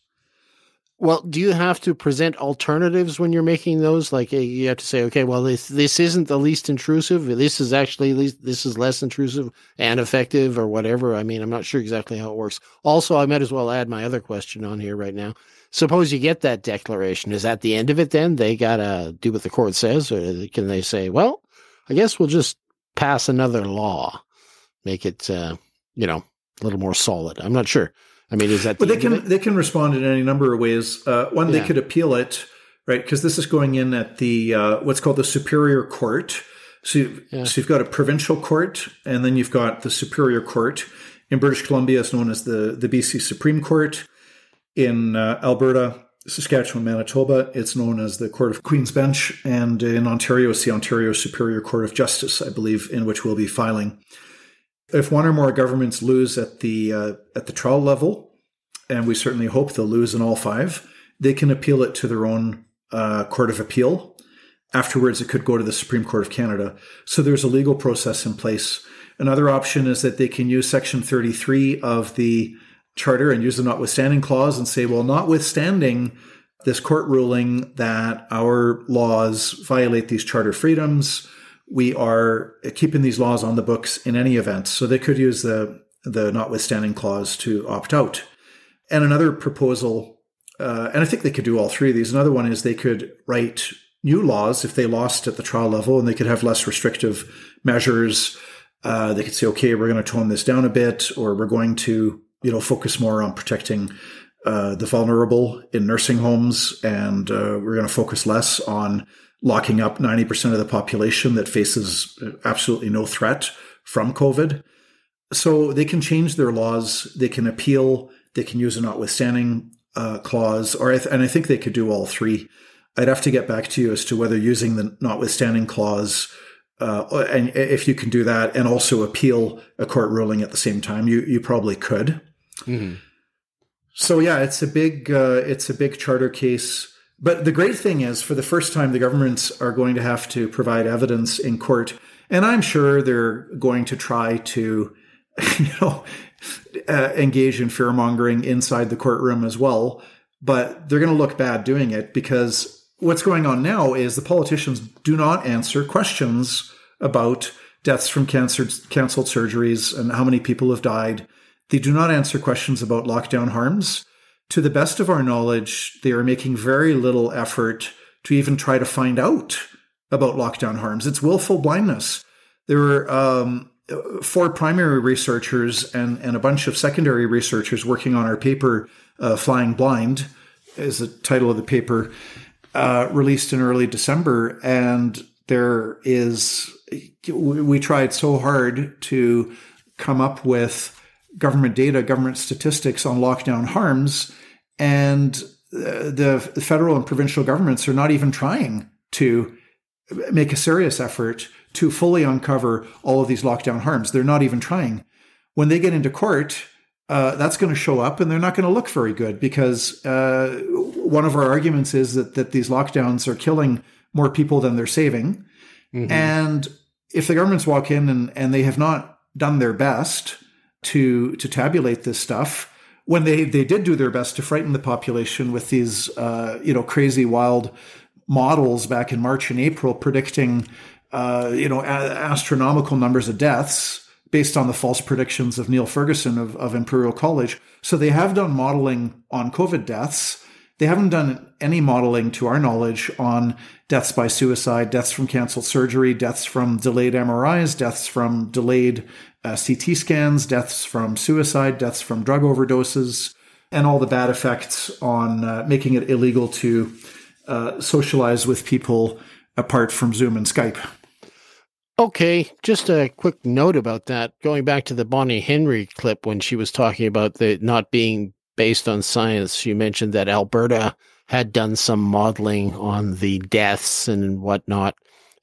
Well, do you have to present alternatives when you're making those? Like uh, you have to say, okay, well, this this isn't the least intrusive. This is actually least, this is less intrusive and effective, or whatever. I mean, I'm not sure exactly how it works. Also, I might as well add my other question on here right now. Suppose you get that declaration. Is that the end of it? Then they gotta do what the court says, or can they say, well, I guess we'll just pass another law, make it, uh, you know, a little more solid. I'm not sure. I mean, is that? But the they can they can respond in any number of ways. Uh, one, Yeah. they could appeal it, right? Because this is going in at the uh, what's called the superior court. So, you, Yeah. so you've got a provincial court, and then you've got the superior court. In British Columbia, it's known as the the BC Supreme Court. In uh, Alberta, Saskatchewan, Manitoba, it's known as the Court of Queen's Bench, and in Ontario, it's the Ontario Superior Court of Justice, I believe, in which we'll be filing. If one or more governments lose at the uh, at the trial level, and we certainly hope they'll lose in all five, they can appeal it to their own uh, court of appeal. Afterwards, it could go to the Supreme Court of Canada. So there's a legal process in place. Another option is that they can use Section 33 of the Charter and use the notwithstanding clause and say, well, notwithstanding this court ruling that our laws violate these charter freedoms, we are keeping these laws on the books in any event. So they could use the the notwithstanding clause to opt out. And another proposal, uh, and I think they could do all three of these. Another one is they could write new laws if they lost at the trial level, and they could have less restrictive measures. Uh, they could say, okay, we're going to tone this down a bit, or we're going to, you know, focus more on protecting uh, the vulnerable in nursing homes, and uh, we're going to focus less on locking up 90% of the population that faces absolutely no threat from COVID. So they can change their laws, they can appeal, they can use a notwithstanding uh, clause, or I th- and I think they could do all three. I'd have to get back to you as to whether using the notwithstanding clause, uh, and if you can do that, and also appeal a court ruling at the same time, you you probably could. Mhm. So yeah, it's a big uh, it's a big charter case. But the great thing is, for the first time, the governments are going to have to provide evidence in court, and I'm sure they're going to try to, you know, uh, engage in fear mongering inside the courtroom as well. But they're going to look bad doing it because what's going on now is the politicians do not answer questions about deaths from cancer, canceled surgeries and how many people have died. They do not answer questions about lockdown harms. To the best of our knowledge, they are making very little effort to even try to find out about lockdown harms. It's willful blindness. There were um, four primary researchers and, and a bunch of secondary researchers working on our paper, uh, Flying Blind, is the title of the paper, uh, released in early December. And there is, we tried so hard to come up with government data, government statistics on lockdown harms, and uh, the federal and provincial governments are not even trying to make a serious effort to fully uncover all of these lockdown harms. They're not even trying. When they get into court, uh, that's going to show up, and they're not going to look very good because uh, one of our arguments is that that these lockdowns are killing more people than they're saving, and if the governments walk in and, and they have not done their best to to tabulate this stuff, when they, they did do their best to frighten the population with these, uh, you know, crazy, wild models back in March and April predicting, uh, you know, a- astronomical numbers of deaths based on the false predictions of Neil Ferguson of, of Imperial College. So they have done modeling on COVID deaths. They haven't done any modeling, to our knowledge, on deaths by suicide, deaths from canceled surgery, deaths from delayed MRIs, deaths from delayed uh, CT scans, deaths from suicide, deaths from drug overdoses, and all the bad effects on uh, making it illegal to uh, socialize with people apart from Zoom and Skype. Okay, just a quick note about that. Going back to the Bonnie Henry clip when she was talking about the not being based on science, you mentioned that Alberta had done some modeling on the deaths and whatnot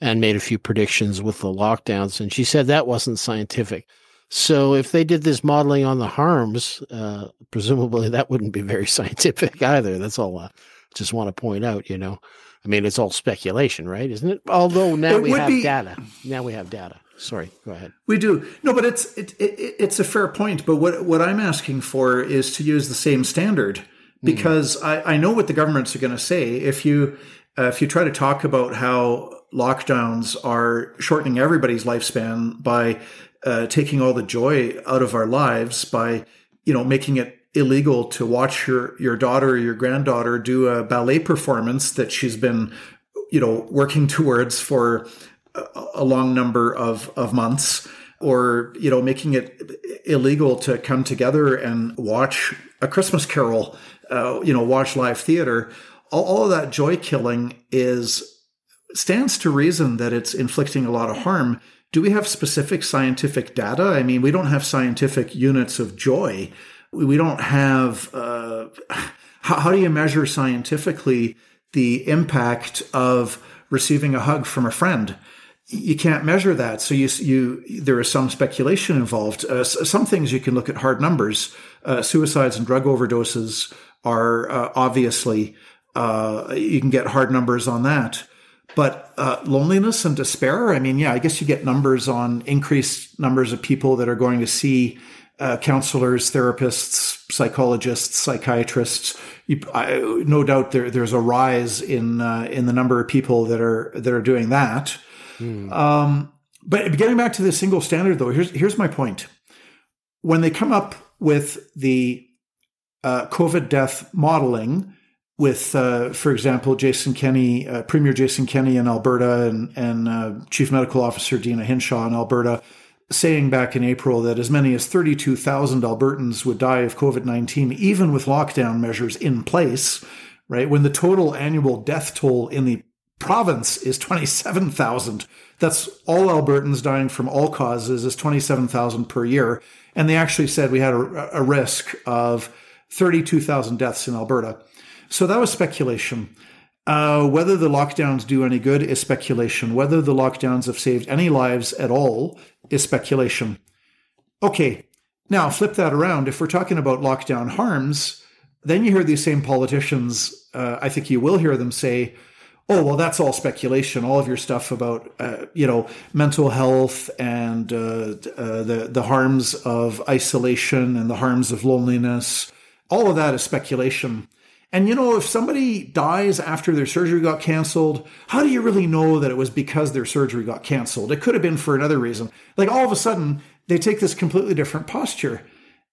and made a few predictions with the lockdowns. And she said that wasn't scientific. So if they did this modeling on the harms, uh, presumably that wouldn't be very scientific either. That's all I just want to point out, you know. I mean, it's all speculation, right? Isn't it? Although now It we have be- data. Now we have data. Sorry, go ahead. We do no, but it's it, it, it's a fair point. But what what I'm asking for is to use the same standard because I, I know what the governments are going to say if you uh, if you try to talk about how lockdowns are shortening everybody's lifespan by uh, taking all the joy out of our lives by you know making it illegal to watch your your daughter or your granddaughter do a ballet performance that she's been you know working towards for a, long number of of months or you know making it illegal to come together and watch a christmas carol uh, you know watch live theater. All, all of that joy killing is stands to reason that it's inflicting a lot of harm do we have specific scientific data i mean we don't have scientific units of joy we don't have uh, how, how do you measure scientifically the impact of receiving a hug from a friend you can't measure that. So you, you, there is some speculation involved. Uh, some things you can look at hard numbers. Uh, suicides and drug overdoses are uh, obviously, uh, you can get hard numbers on that. But uh, loneliness and despair, I mean, yeah, I guess you get numbers on increased numbers of people that are going to see uh, counselors, therapists, psychologists, psychiatrists. You, I, no doubt there, there's a rise in uh, in the number of people that are that are doing that. Um, but getting back to the single standard, though, here's here's my point. When they come up with the uh, COVID death modeling, with, uh, for example, Jason Kenney, uh, Premier Jason Kenney in Alberta, and and uh, Chief Medical Officer Deena Hinshaw in Alberta, saying back in April that as many as 32,000 Albertans would die of COVID 19, even with lockdown measures in place, right? When the total annual death toll in the province is 27,000. That's all Albertans dying from all causes is 27,000 per year. And they actually said we had a, a risk of 32,000 deaths in Alberta. So that was speculation. Uh, whether the lockdowns do any good is speculation. Whether the lockdowns have saved any lives at all is speculation. Okay, now flip that around. If we're talking about lockdown harms, then you hear these same politicians, uh, I think you will hear them say, oh, well, that's all speculation. All of your stuff about, uh, you know, mental health and uh, uh, the, the harms of isolation and the harms of loneliness, all of that is speculation. And you know, if somebody dies after their surgery got canceled, how do you really know that it was because their surgery got canceled? It could have been for another reason. Like all of a sudden, they take this completely different posture.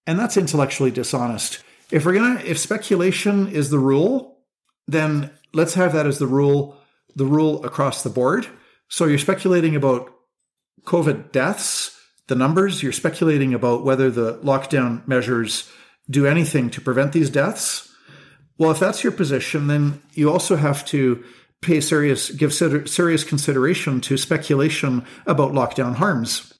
And that's intellectually dishonest. If we're gonna if speculation is the rule, then let's have that as the rule, the rule across the board. So you're speculating about COVID deaths, the numbers, you're speculating about whether the lockdown measures do anything to prevent these deaths. Well, if that's your position, then you also have to pay serious, give serious consideration to speculation about lockdown harms.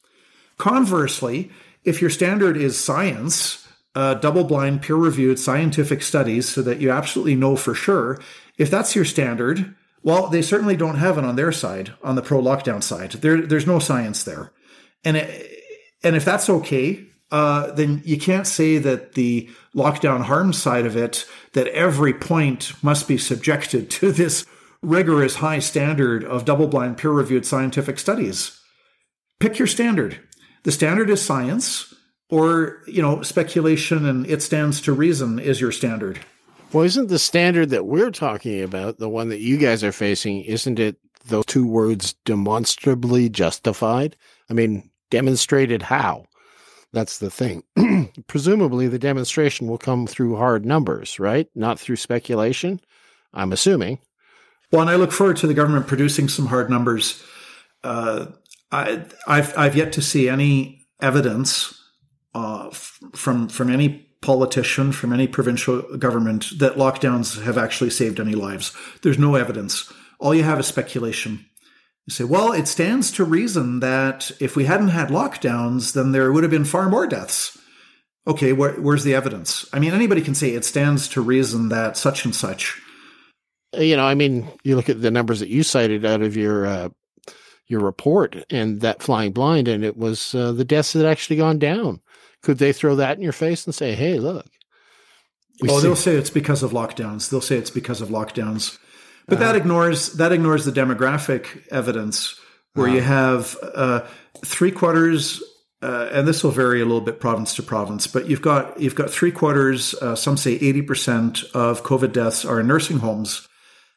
Conversely, if your standard is science, uh, double blind, peer reviewed scientific studies, so that you absolutely know for sure, if that's your standard, well, they certainly don't have it on their side, on the pro lockdown side. There, there's no science there. And, it, and if that's okay, uh, then you can't say that the lockdown harm side of it, that every point must be subjected to this rigorous high standard of double blind, peer reviewed scientific studies. Pick your standard. The standard is science. or you know speculation and it stands to reason is your standard. Well, isn't the standard that we're talking about the one that you guys are facing? Isn't it those two words demonstrably justified? I mean, demonstrated how? That's the thing. Presumably, the demonstration will come through hard numbers, right? Not through speculation, I'm assuming. Well, and I look forward to the government producing some hard numbers. Uh, I, have I've yet to see any evidence uh, f- from from any politician, from any provincial government that lockdowns have actually saved any lives. There's no evidence. All you have is speculation. You say, well, it stands to reason that if we hadn't had lockdowns, then there would have been far more deaths. Okay, where, where's the evidence? I mean, anybody can say it stands to reason that such and such. You know, I mean, you look at the numbers that you cited out of your uh, your report and that flying blind, and it was uh, the deaths had actually gone down. Could they throw that in your face and say, "Hey, look"? Oh, see- they'll say it's because of lockdowns. They'll say it's because of lockdowns, but uh, that ignores that ignores the demographic evidence, where you have uh, three quarters. Uh, and this will vary a little bit province to province, but you've got you've got three quarters, uh, some say eighty percent of COVID deaths are in nursing homes,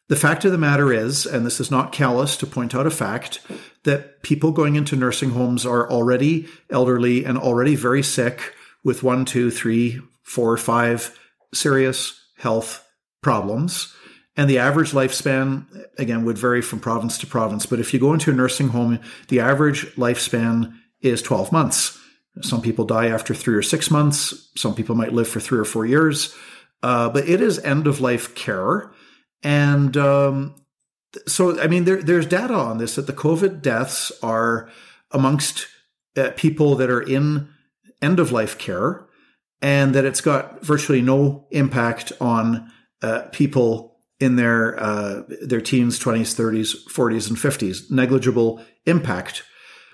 the fact of the matter is, and this is not callous to point out a fact, that people going into nursing homes are already elderly and already very sick with one, two, three, four, five serious health problems. And the average lifespan, again, would vary from province to province. But if you go into a nursing home, the average lifespan is 12 months. Some people die after three or six months. Some people might live for three or four years. Uh, but it is end of life care. And um, so, I mean, there, there's data on this that the COVID deaths are amongst uh, people that are in end of life care, and that it's got virtually no impact on uh, people in their uh, their teens, twenties, thirties, forties, and fifties. Negligible impact.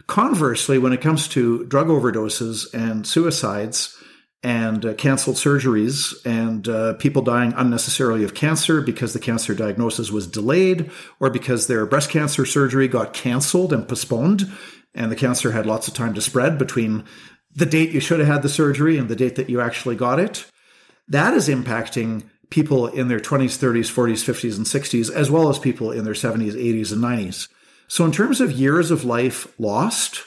Conversely, when it comes to drug overdoses and suicides, and uh, canceled surgeries and uh, people dying unnecessarily of cancer because the cancer diagnosis was delayed or because their breast cancer surgery got canceled and postponed and the cancer had lots of time to spread between the date you should have had the surgery and the date that you actually got it that is impacting people in their 20s 30s 40s 50s and 60s as well as people in their 70s 80s and 90s so in terms of years of life lost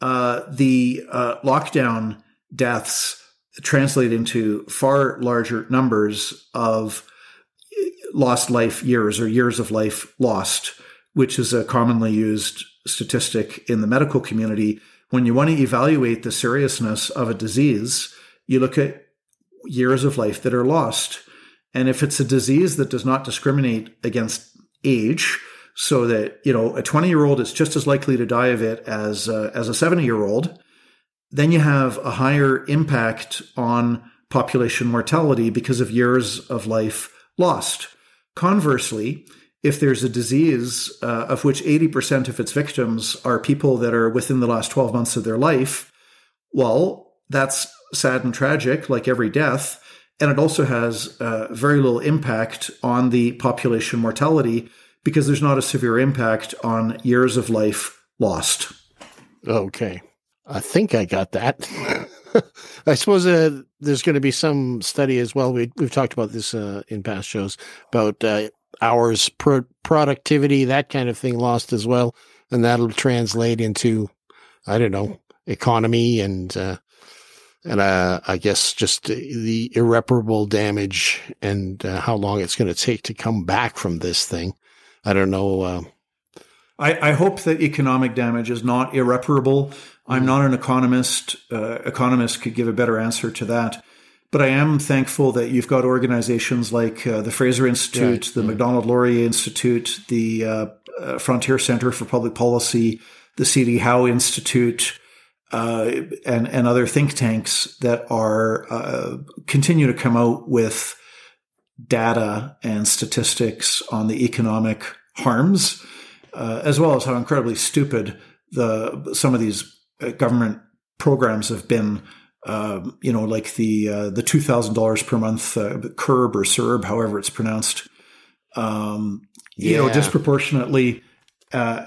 uh, the uh, lockdown deaths translate into far larger numbers of lost life years or years of life lost, which is a commonly used statistic in the medical community. When you want to evaluate the seriousness of a disease, you look at years of life that are lost. And if it's a disease that does not discriminate against age, so that you know a 20 year old is just as likely to die of it as uh, as a 70 year old then you have a higher impact on population mortality because of years of life lost. Conversely, if there's a disease uh, of which 80% of its victims are people that are within the last 12 months of their life, well, that's sad and tragic, like every death. And it also has uh, very little impact on the population mortality because there's not a severe impact on years of life lost. Okay. I think I got that. I suppose uh, there's going to be some study as well. We, have talked about this uh, in past shows about uh, hours pro- productivity, that kind of thing lost as well, and that'll translate into I don't know economy and uh, and uh, I guess just the irreparable damage and uh, how long it's going to take to come back from this thing. I don't know. I, I hope that economic damage is not irreparable. I'm not an economist. Uh, economists could give a better answer to that. But I am thankful that you've got organizations like uh, the Fraser Institute, yeah, the yeah. Macdonald Laurier Institute, the uh, uh, Frontier Center for Public Policy, the C.D. Howe Institute, uh, and and other think tanks that are uh, continue to come out with data and statistics on the economic harms, as well as how incredibly stupid the some of these uh, government programs have been, uh, you know, like the uh, the two thousand dollars per month uh, CURB or CERB, however it's pronounced. Um, yeah. You know, disproportionately uh,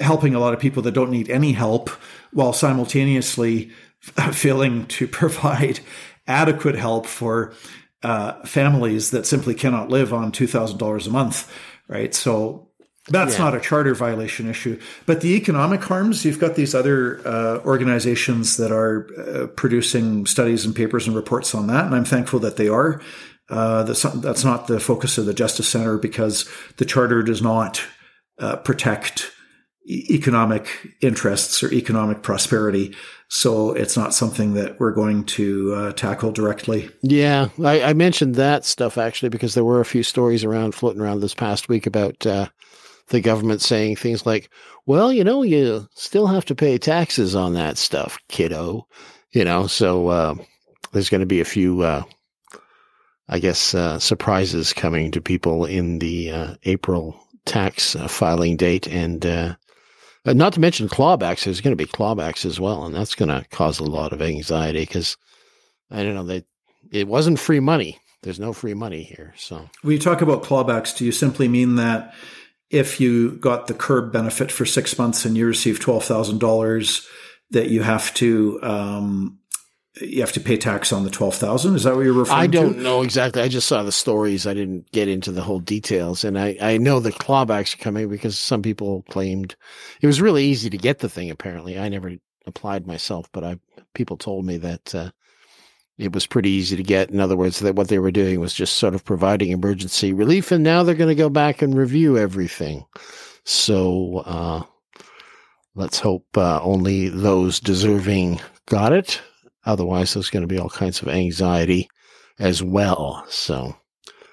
helping a lot of people that don't need any help, while simultaneously failing to provide adequate help for uh, families that simply cannot live on $2,000 a month, right? So that's yeah. not a charter violation issue. But the economic harms, you've got these other uh, organizations that are uh, producing studies and papers and reports on that. And I'm thankful that they are. Uh, that's, not, that's not the focus of the Justice Center because the charter does not uh, protect economic interests or economic prosperity. So it's not something that we're going to uh, tackle directly. Yeah, I, I, mentioned that stuff actually because there were a few stories around floating around this past week about uh, the government saying things like, well, you know, you still have to pay taxes on that stuff, kiddo. You know, so uh, there's going to be a few, uh, I guess, uh, surprises coming to people in the uh, April tax filing date. And uh, not to mention clawbacks, there's going to be clawbacks as well. And that's going to cause a lot of anxiety because, I don't know, they, it wasn't free money. There's no free money here. So when you talk about clawbacks, do you simply mean that if you got the CERB benefit for six months and you receive twelve thousand dollars, that you have to um, you have to pay tax on the twelve thousand. Is that what you're referring to? I don't to? know exactly. I just saw the stories. I didn't get into the whole details, and I I know the clawbacks are coming because some people claimed it was really easy to get the thing. Apparently, I never applied myself, but I people told me that. Uh, it was pretty easy to get. In other words, that what they were doing was just sort of providing emergency relief, and now they're going to go back and review everything. So uh, let's hope uh, only those deserving got it. Otherwise, there's going to be all kinds of anxiety as well. So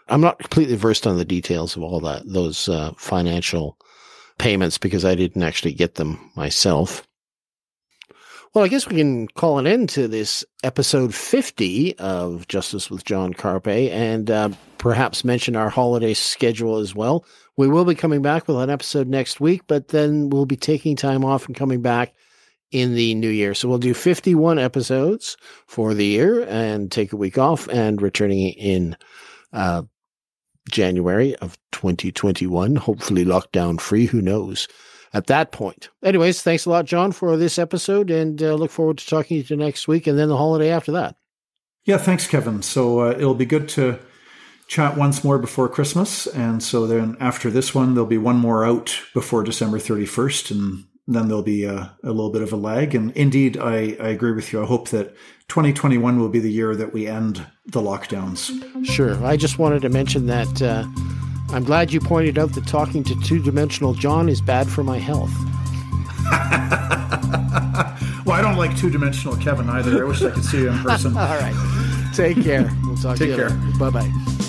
I'm not completely versed on the details of all that those uh, financial payments because I didn't actually get them myself. Well, I guess we can call an end to this episode 50 of Justice with John Carpay and uh, perhaps mention our holiday schedule as well. We will be coming back with an episode next week, but then we'll be taking time off and coming back in the new year. So we'll do 51 episodes for the year and take a week off and returning in uh, January of 2021, hopefully lockdown free. Who knows? at that point. Anyways, thanks a lot, John, for this episode, and uh, look forward to talking to you next week and then the holiday after that. Yeah, thanks, Kevin. So uh, it'll be good to chat once more before Christmas. And so then after this one, there'll be one more out before December 31st. And then there'll be a, a little bit of a lag. And indeed, I, I agree with you. I hope that 2021 will be the year that we end the lockdowns. Sure. I just wanted to mention that. Uh, I'm glad you pointed out that talking to two dimensional John is bad for my health. well, I don't like two dimensional Kevin either. I wish I could see you in person. All right. Take care. We'll talk Take to you care. Bye bye.